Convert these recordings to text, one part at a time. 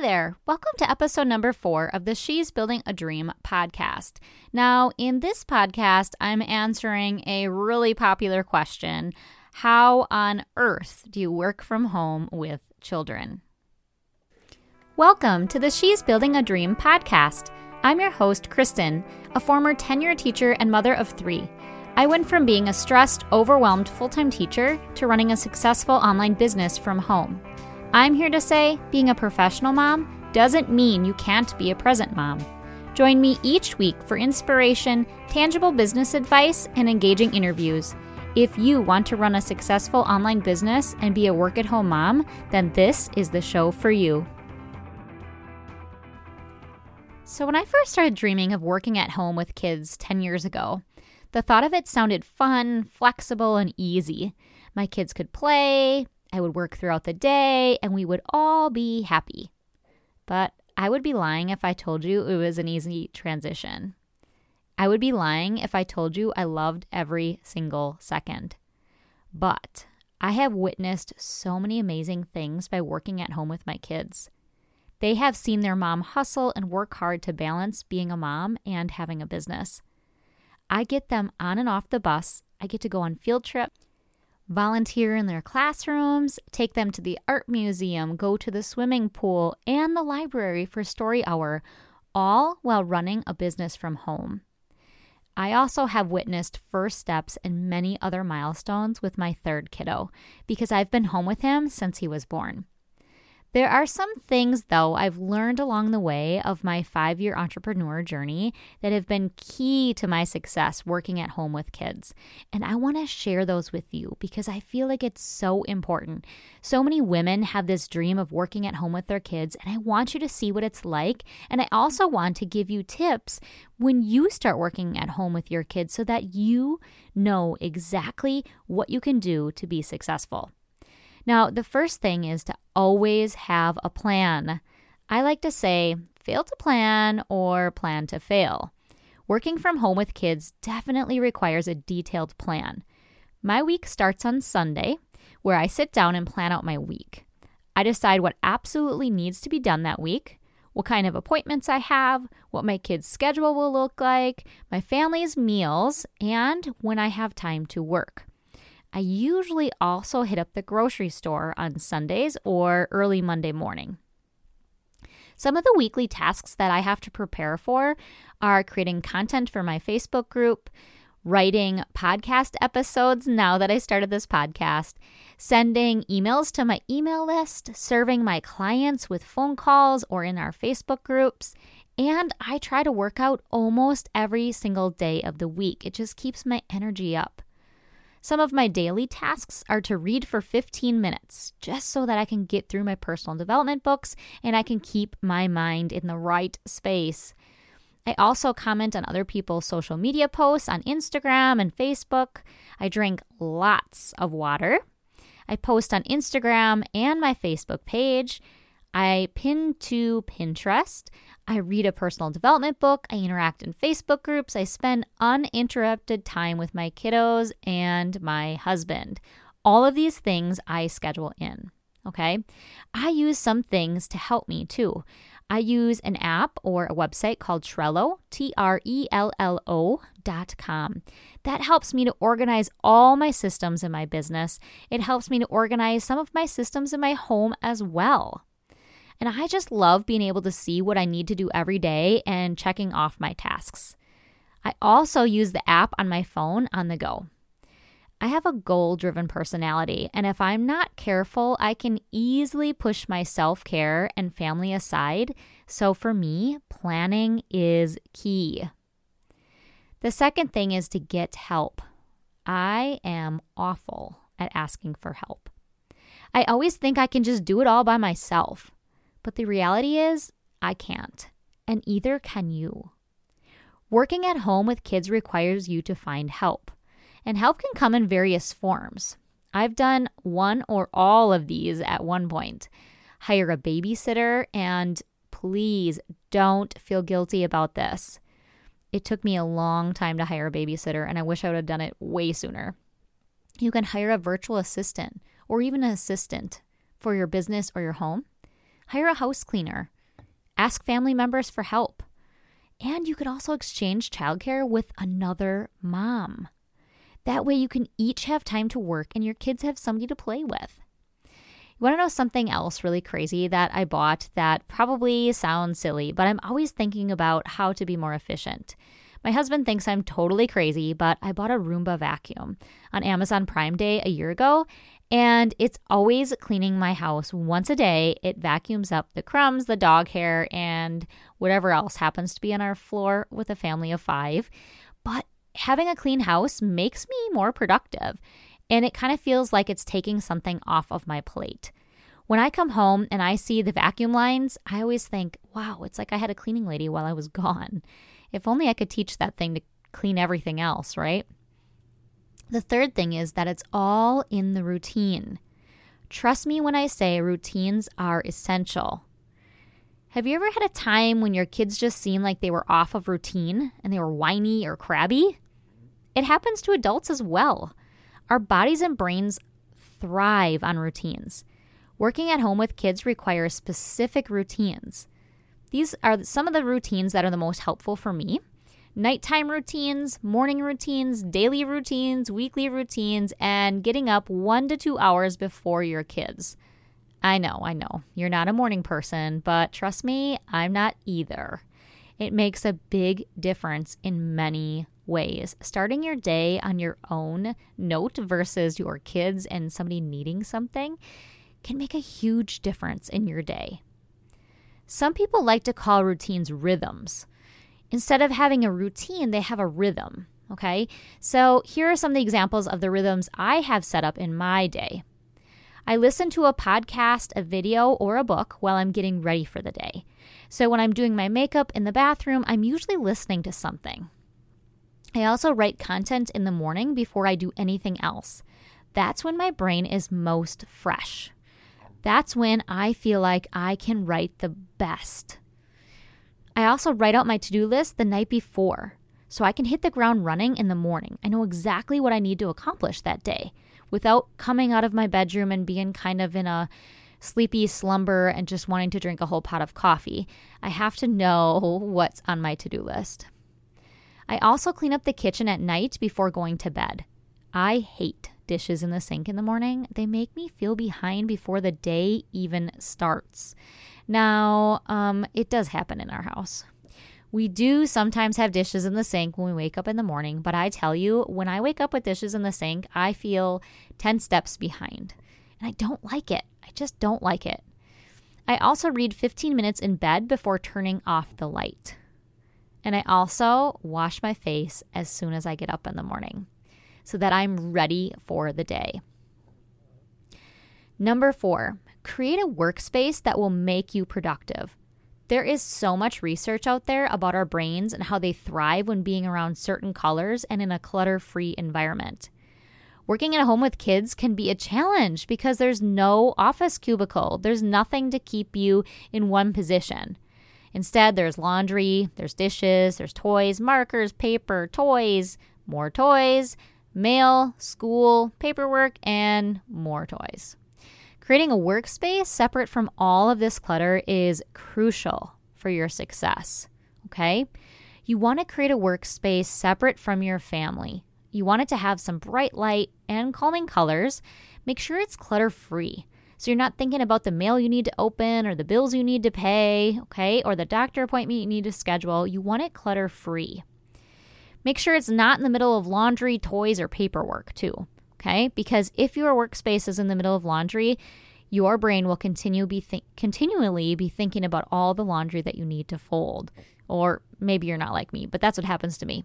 There, welcome to episode number four of the She's Building a Dream podcast. Now, in this podcast, I'm answering a really popular question How on earth do you work from home with children? Welcome to the She's Building a Dream podcast. I'm your host, Kristin, a former tenure teacher and mother of three. I went from being a stressed, overwhelmed full time teacher to running a successful online business from home. I'm here to say being a professional mom doesn't mean you can't be a present mom. Join me each week for inspiration, tangible business advice, and engaging interviews. If you want to run a successful online business and be a work at home mom, then this is the show for you. So, when I first started dreaming of working at home with kids 10 years ago, the thought of it sounded fun, flexible, and easy. My kids could play, I would work throughout the day, and we would all be happy. But I would be lying if I told you it was an easy transition. I would be lying if I told you I loved every single second. But I have witnessed so many amazing things by working at home with my kids. They have seen their mom hustle and work hard to balance being a mom and having a business. I get them on and off the bus. I get to go on field trips volunteer in their classrooms, take them to the art museum, go to the swimming pool, and the library for story hour, all while running a business from home. I also have witnessed first steps and many other milestones with my third kiddo because I've been home with him since he was born. There are some things, though, I've learned along the way of my five year entrepreneur journey that have been key to my success working at home with kids. And I want to share those with you because I feel like it's so important. So many women have this dream of working at home with their kids, and I want you to see what it's like. And I also want to give you tips when you start working at home with your kids so that you know exactly what you can do to be successful. Now, the first thing is to always have a plan. I like to say, fail to plan or plan to fail. Working from home with kids definitely requires a detailed plan. My week starts on Sunday, where I sit down and plan out my week. I decide what absolutely needs to be done that week, what kind of appointments I have, what my kids' schedule will look like, my family's meals, and when I have time to work. I usually also hit up the grocery store on Sundays or early Monday morning. Some of the weekly tasks that I have to prepare for are creating content for my Facebook group, writing podcast episodes now that I started this podcast, sending emails to my email list, serving my clients with phone calls or in our Facebook groups, and I try to work out almost every single day of the week. It just keeps my energy up. Some of my daily tasks are to read for 15 minutes, just so that I can get through my personal development books and I can keep my mind in the right space. I also comment on other people's social media posts on Instagram and Facebook. I drink lots of water. I post on Instagram and my Facebook page. I pin to Pinterest. I read a personal development book. I interact in Facebook groups. I spend uninterrupted time with my kiddos and my husband. All of these things I schedule in. Okay. I use some things to help me too. I use an app or a website called Trello, T R E L L O dot com. That helps me to organize all my systems in my business. It helps me to organize some of my systems in my home as well. And I just love being able to see what I need to do every day and checking off my tasks. I also use the app on my phone on the go. I have a goal driven personality, and if I'm not careful, I can easily push my self care and family aside. So for me, planning is key. The second thing is to get help. I am awful at asking for help. I always think I can just do it all by myself. But the reality is, I can't, and either can you. Working at home with kids requires you to find help, and help can come in various forms. I've done one or all of these at one point. Hire a babysitter, and please don't feel guilty about this. It took me a long time to hire a babysitter, and I wish I would have done it way sooner. You can hire a virtual assistant or even an assistant for your business or your home. Hire a house cleaner, ask family members for help. And you could also exchange childcare with another mom. That way, you can each have time to work and your kids have somebody to play with. You want to know something else really crazy that I bought that probably sounds silly, but I'm always thinking about how to be more efficient. My husband thinks I'm totally crazy, but I bought a Roomba vacuum on Amazon Prime Day a year ago, and it's always cleaning my house once a day. It vacuums up the crumbs, the dog hair, and whatever else happens to be on our floor with a family of five. But having a clean house makes me more productive and it kind of feels like it's taking something off of my plate. When I come home and I see the vacuum lines, I always think, wow, it's like I had a cleaning lady while I was gone. If only I could teach that thing to clean everything else, right? The third thing is that it's all in the routine. Trust me when I say routines are essential. Have you ever had a time when your kids just seemed like they were off of routine and they were whiny or crabby? It happens to adults as well. Our bodies and brains thrive on routines. Working at home with kids requires specific routines. These are some of the routines that are the most helpful for me nighttime routines, morning routines, daily routines, weekly routines, and getting up one to two hours before your kids. I know, I know, you're not a morning person, but trust me, I'm not either. It makes a big difference in many ways. Starting your day on your own note versus your kids and somebody needing something can make a huge difference in your day. Some people like to call routines rhythms. Instead of having a routine, they have a rhythm. Okay, so here are some of the examples of the rhythms I have set up in my day. I listen to a podcast, a video, or a book while I'm getting ready for the day. So when I'm doing my makeup in the bathroom, I'm usually listening to something. I also write content in the morning before I do anything else. That's when my brain is most fresh. That's when I feel like I can write the best. I also write out my to do list the night before so I can hit the ground running in the morning. I know exactly what I need to accomplish that day without coming out of my bedroom and being kind of in a sleepy slumber and just wanting to drink a whole pot of coffee. I have to know what's on my to do list. I also clean up the kitchen at night before going to bed. I hate dishes in the sink in the morning. They make me feel behind before the day even starts. Now, um, it does happen in our house. We do sometimes have dishes in the sink when we wake up in the morning, but I tell you, when I wake up with dishes in the sink, I feel 10 steps behind. And I don't like it. I just don't like it. I also read 15 minutes in bed before turning off the light. And I also wash my face as soon as I get up in the morning so that I'm ready for the day. Number four, create a workspace that will make you productive. There is so much research out there about our brains and how they thrive when being around certain colors and in a clutter free environment. Working at home with kids can be a challenge because there's no office cubicle. There's nothing to keep you in one position. Instead, there's laundry, there's dishes, there's toys, markers, paper, toys, more toys, mail, school, paperwork, and more toys. Creating a workspace separate from all of this clutter is crucial for your success. Okay? You want to create a workspace separate from your family. You want it to have some bright light and calming colors. Make sure it's clutter free. So you're not thinking about the mail you need to open or the bills you need to pay, okay, or the doctor appointment you need to schedule. You want it clutter free. Make sure it's not in the middle of laundry, toys, or paperwork, too, okay? Because if your workspace is in the middle of laundry, your brain will continue be th- continually be thinking about all the laundry that you need to fold. Or maybe you're not like me, but that's what happens to me.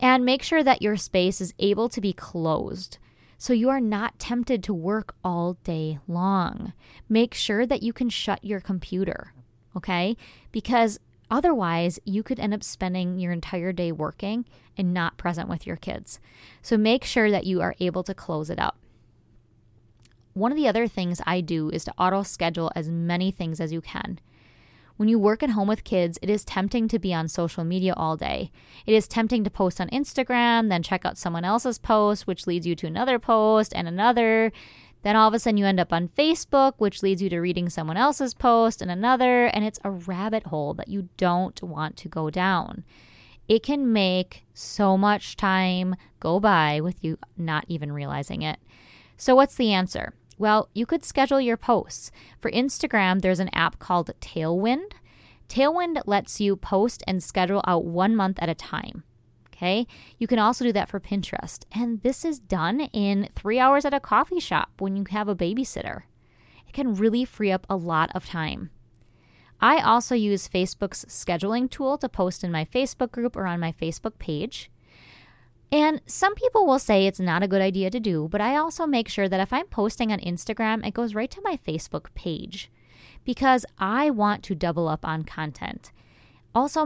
And make sure that your space is able to be closed so you are not tempted to work all day long. Make sure that you can shut your computer, okay? Because otherwise, you could end up spending your entire day working and not present with your kids. So make sure that you are able to close it up. One of the other things I do is to auto schedule as many things as you can. When you work at home with kids, it is tempting to be on social media all day. It is tempting to post on Instagram, then check out someone else's post, which leads you to another post and another. Then all of a sudden you end up on Facebook, which leads you to reading someone else's post and another, and it's a rabbit hole that you don't want to go down. It can make so much time go by with you not even realizing it. So, what's the answer? Well, you could schedule your posts. For Instagram, there's an app called Tailwind. Tailwind lets you post and schedule out one month at a time. Okay. You can also do that for Pinterest. And this is done in three hours at a coffee shop when you have a babysitter. It can really free up a lot of time. I also use Facebook's scheduling tool to post in my Facebook group or on my Facebook page. And some people will say it's not a good idea to do, but I also make sure that if I'm posting on Instagram, it goes right to my Facebook page because I want to double up on content. Also,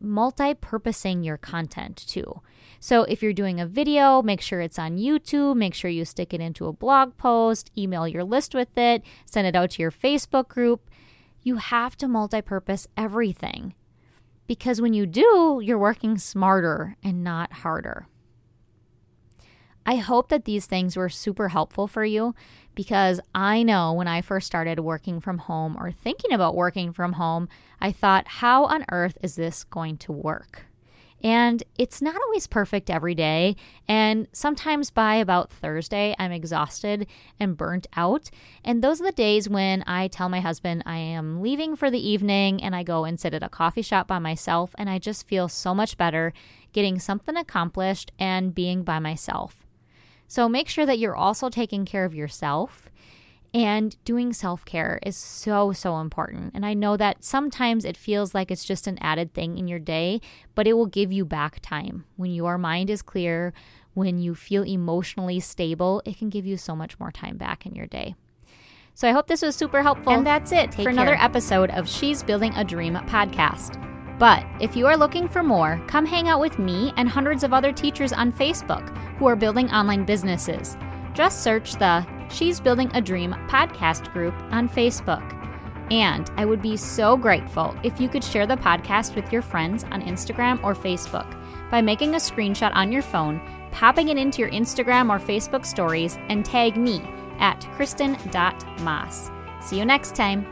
multi purposing your content too. So if you're doing a video, make sure it's on YouTube, make sure you stick it into a blog post, email your list with it, send it out to your Facebook group. You have to multipurpose everything because when you do, you're working smarter and not harder. I hope that these things were super helpful for you because I know when I first started working from home or thinking about working from home, I thought, how on earth is this going to work? And it's not always perfect every day. And sometimes by about Thursday, I'm exhausted and burnt out. And those are the days when I tell my husband I am leaving for the evening and I go and sit at a coffee shop by myself. And I just feel so much better getting something accomplished and being by myself. So make sure that you're also taking care of yourself. And doing self care is so, so important. And I know that sometimes it feels like it's just an added thing in your day, but it will give you back time. When your mind is clear, when you feel emotionally stable, it can give you so much more time back in your day. So I hope this was super helpful. And that's it Take for another episode of She's Building a Dream podcast. But if you are looking for more, come hang out with me and hundreds of other teachers on Facebook who are building online businesses. Just search the She's Building a Dream podcast group on Facebook. And I would be so grateful if you could share the podcast with your friends on Instagram or Facebook by making a screenshot on your phone, popping it into your Instagram or Facebook stories, and tag me at kristin.maahs. See you next time.